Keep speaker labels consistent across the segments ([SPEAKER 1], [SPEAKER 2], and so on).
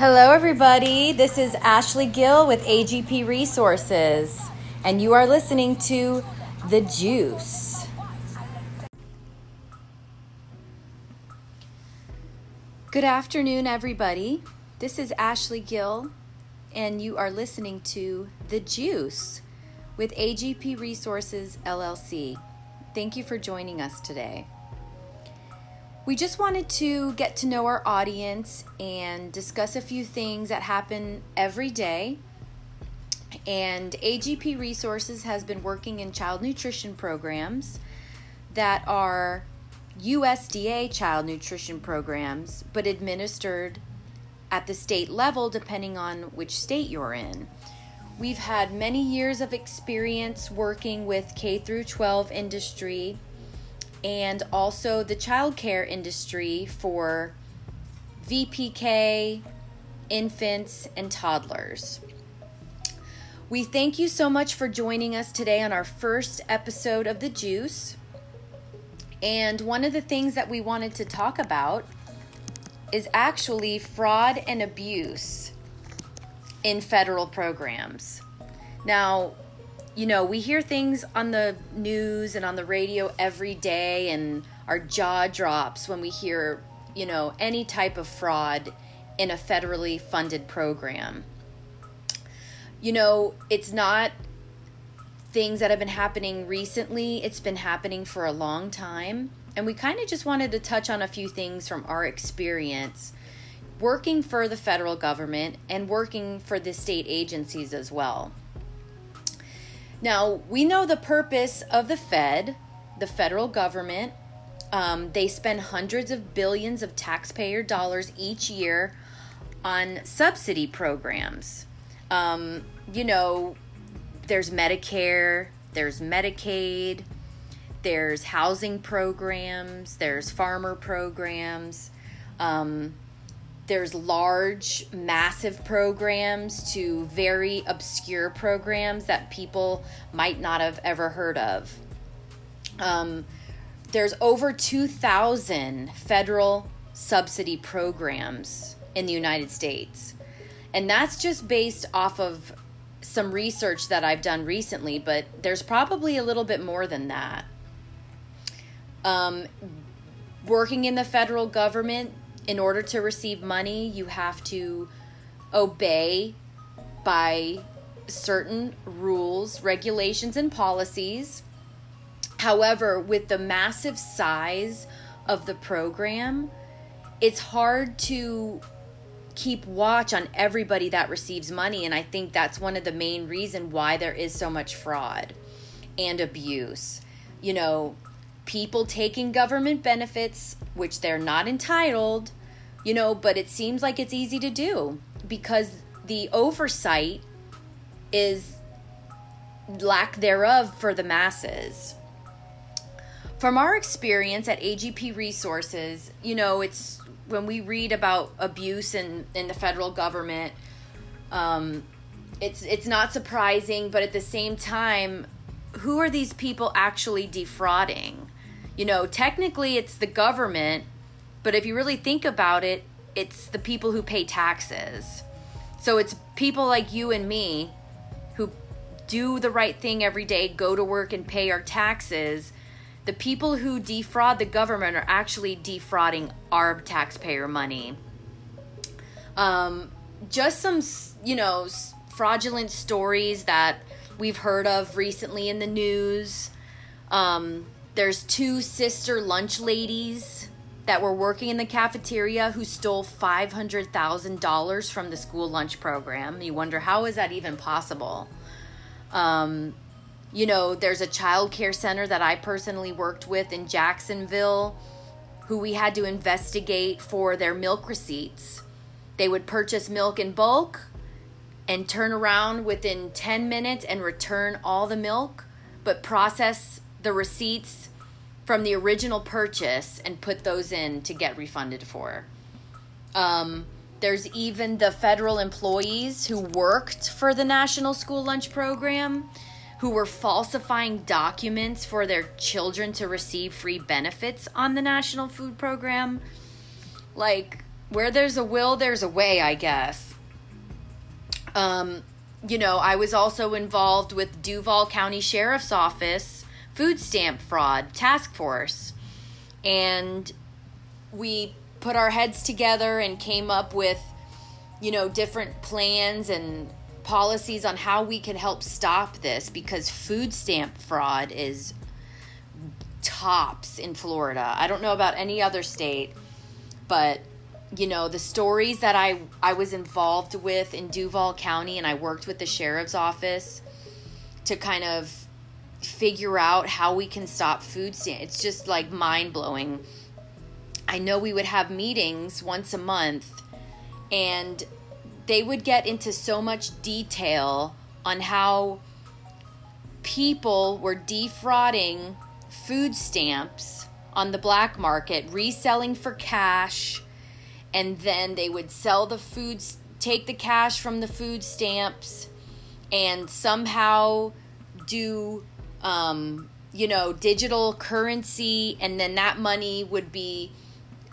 [SPEAKER 1] Hello, everybody. This is Ashley Gill with AGP Resources, and you are listening to The Juice. Good afternoon, everybody. This is Ashley Gill, and you are listening to The Juice with AGP Resources LLC. Thank you for joining us today. We just wanted to get to know our audience and discuss a few things that happen every day. And AGP Resources has been working in child nutrition programs that are USDA child nutrition programs, but administered at the state level depending on which state you're in. We've had many years of experience working with K through 12 industry and also the childcare industry for VPK, infants, and toddlers. We thank you so much for joining us today on our first episode of The Juice. And one of the things that we wanted to talk about is actually fraud and abuse in federal programs. Now, you know, we hear things on the news and on the radio every day, and our jaw drops when we hear, you know, any type of fraud in a federally funded program. You know, it's not things that have been happening recently, it's been happening for a long time. And we kind of just wanted to touch on a few things from our experience working for the federal government and working for the state agencies as well. Now, we know the purpose of the Fed, the federal government. Um, they spend hundreds of billions of taxpayer dollars each year on subsidy programs. Um, you know, there's Medicare, there's Medicaid, there's housing programs, there's farmer programs. Um, there's large, massive programs to very obscure programs that people might not have ever heard of. Um, there's over 2,000 federal subsidy programs in the United States. And that's just based off of some research that I've done recently, but there's probably a little bit more than that. Um, working in the federal government, in order to receive money, you have to obey by certain rules, regulations, and policies. However, with the massive size of the program, it's hard to keep watch on everybody that receives money and I think that's one of the main reason why there is so much fraud and abuse. You know, people taking government benefits which they're not entitled you know, but it seems like it's easy to do because the oversight is lack thereof for the masses. From our experience at AGP Resources, you know, it's when we read about abuse in, in the federal government, um, it's it's not surprising, but at the same time, who are these people actually defrauding? You know, technically it's the government but if you really think about it, it's the people who pay taxes. So it's people like you and me who do the right thing every day, go to work and pay our taxes. The people who defraud the government are actually defrauding our taxpayer money. Um, just some, you know, fraudulent stories that we've heard of recently in the news. Um, there's two sister lunch ladies that were working in the cafeteria who stole $500,000 from the school lunch program. You wonder how is that even possible? Um, you know, there's a child care center that I personally worked with in Jacksonville who we had to investigate for their milk receipts. They would purchase milk in bulk and turn around within 10 minutes and return all the milk, but process the receipts from the original purchase and put those in to get refunded for. Um, there's even the federal employees who worked for the National School Lunch Program who were falsifying documents for their children to receive free benefits on the National Food Program. Like, where there's a will, there's a way, I guess. Um, you know, I was also involved with Duval County Sheriff's Office food stamp fraud task force. And we put our heads together and came up with, you know, different plans and policies on how we can help stop this because food stamp fraud is tops in Florida. I don't know about any other state, but you know, the stories that I I was involved with in Duval County and I worked with the sheriff's office to kind of figure out how we can stop food stamps. It's just like mind-blowing. I know we would have meetings once a month and they would get into so much detail on how people were defrauding food stamps on the black market, reselling for cash, and then they would sell the foods, take the cash from the food stamps, and somehow do, um, you know, digital currency, and then that money would be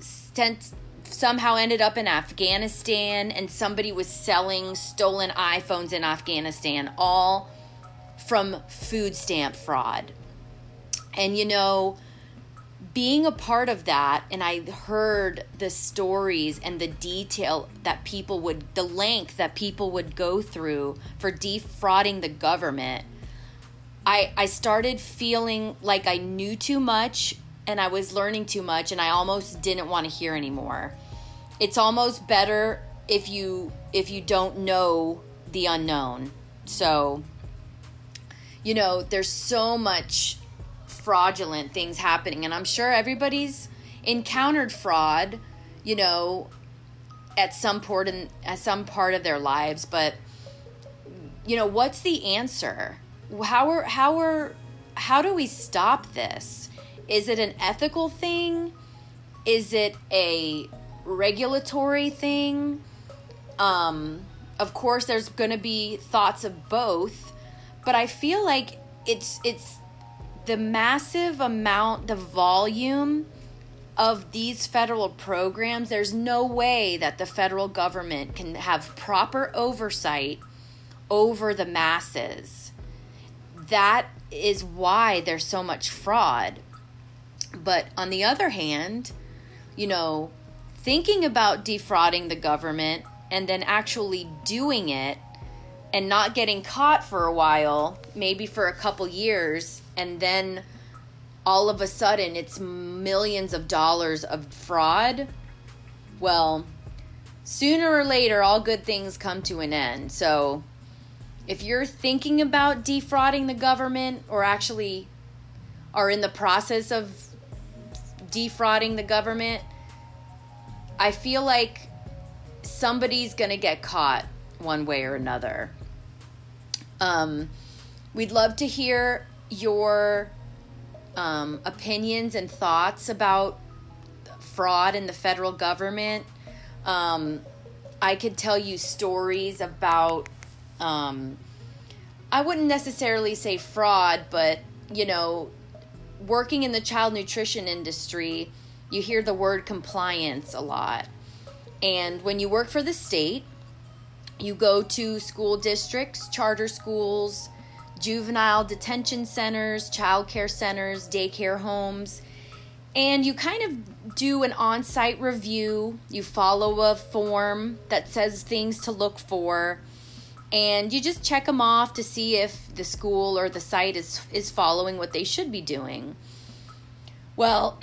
[SPEAKER 1] sent somehow ended up in Afghanistan and somebody was selling stolen iPhones in Afghanistan, all from food stamp fraud. And you know, being a part of that, and I heard the stories and the detail that people would, the length that people would go through for defrauding the government. I, I started feeling like I knew too much and I was learning too much and I almost didn't want to hear anymore. It's almost better if you if you don't know the unknown. So you know, there's so much fraudulent things happening and I'm sure everybody's encountered fraud, you know, at some part in at some part of their lives, but you know, what's the answer? How are how are how do we stop this? Is it an ethical thing? Is it a regulatory thing? Um, of course, there's going to be thoughts of both, but I feel like it's it's the massive amount, the volume of these federal programs. There's no way that the federal government can have proper oversight over the masses. That is why there's so much fraud. But on the other hand, you know, thinking about defrauding the government and then actually doing it and not getting caught for a while, maybe for a couple years, and then all of a sudden it's millions of dollars of fraud. Well, sooner or later, all good things come to an end. So, if you're thinking about defrauding the government or actually are in the process of defrauding the government, I feel like somebody's going to get caught one way or another. Um, we'd love to hear your um, opinions and thoughts about fraud in the federal government. Um, I could tell you stories about, um, I wouldn't necessarily say fraud, but, you know, working in the child nutrition industry, you hear the word compliance a lot. And when you work for the state, you go to school districts, charter schools, juvenile detention centers, child care centers, daycare homes, and you kind of do an on site review. You follow a form that says things to look for and you just check them off to see if the school or the site is is following what they should be doing. Well,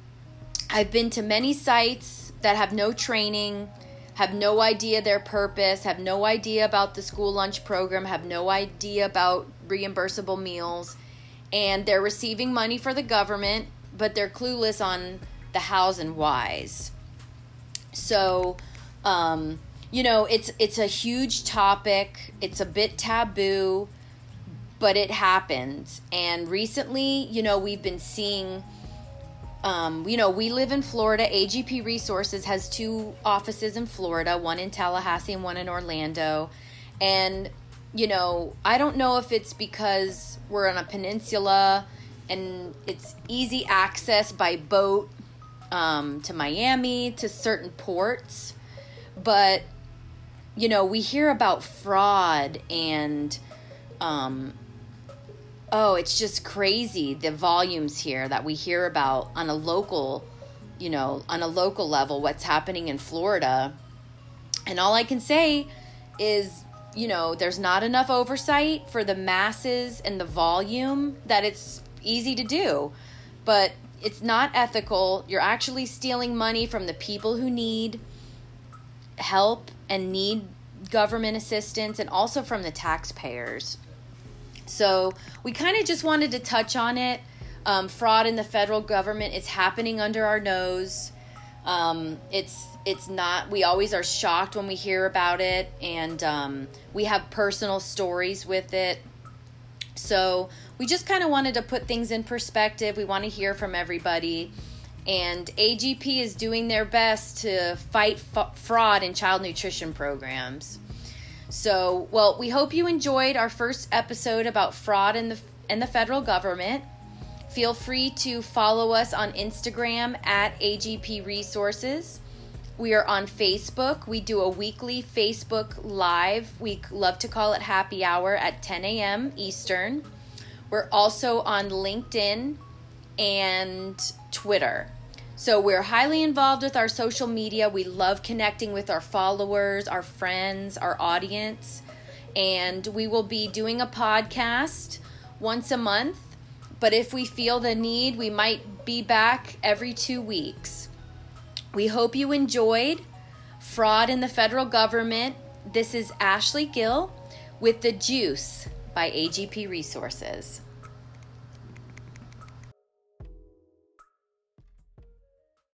[SPEAKER 1] I've been to many sites that have no training, have no idea their purpose, have no idea about the school lunch program, have no idea about reimbursable meals, and they're receiving money for the government, but they're clueless on the hows and whys. So, um, you know it's it's a huge topic. It's a bit taboo but it happens. And recently you know we've been seeing um, you know we live in florida. Agp resources has two offices in florida one in tallahassee and one in orlando. And you know i don't know if it's because we're on a peninsula and it's easy access by boat um, to Miami, to certain ports. But, you know, we hear about fraud and, um, oh, it's just crazy the volumes here that we hear about on a local, you know, on a local level, what's happening in Florida. And all I can say is, you know, there's not enough oversight for the masses and the volume that it's easy to do. But it's not ethical. You're actually stealing money from the people who need help and need government assistance and also from the taxpayers. So we kind of just wanted to touch on it. Um, fraud in the federal government is happening under our nose. Um, it's it's not. We always are shocked when we hear about it, and um, we have personal stories with it. So we just kind of wanted to put things in perspective. We want to hear from everybody. And AGP is doing their best to fight f- fraud in child nutrition programs. So, well, we hope you enjoyed our first episode about fraud in the in the federal government. Feel free to follow us on Instagram at AGP Resources. We are on Facebook. We do a weekly Facebook Live. We love to call it happy hour at 10 a.m. Eastern. We're also on LinkedIn and Twitter. So we're highly involved with our social media. We love connecting with our followers, our friends, our audience. And we will be doing a podcast once a month. But if we feel the need, we might be back every two weeks. We hope you enjoyed Fraud in the Federal Government. This is Ashley Gill with The Juice by AGP Resources.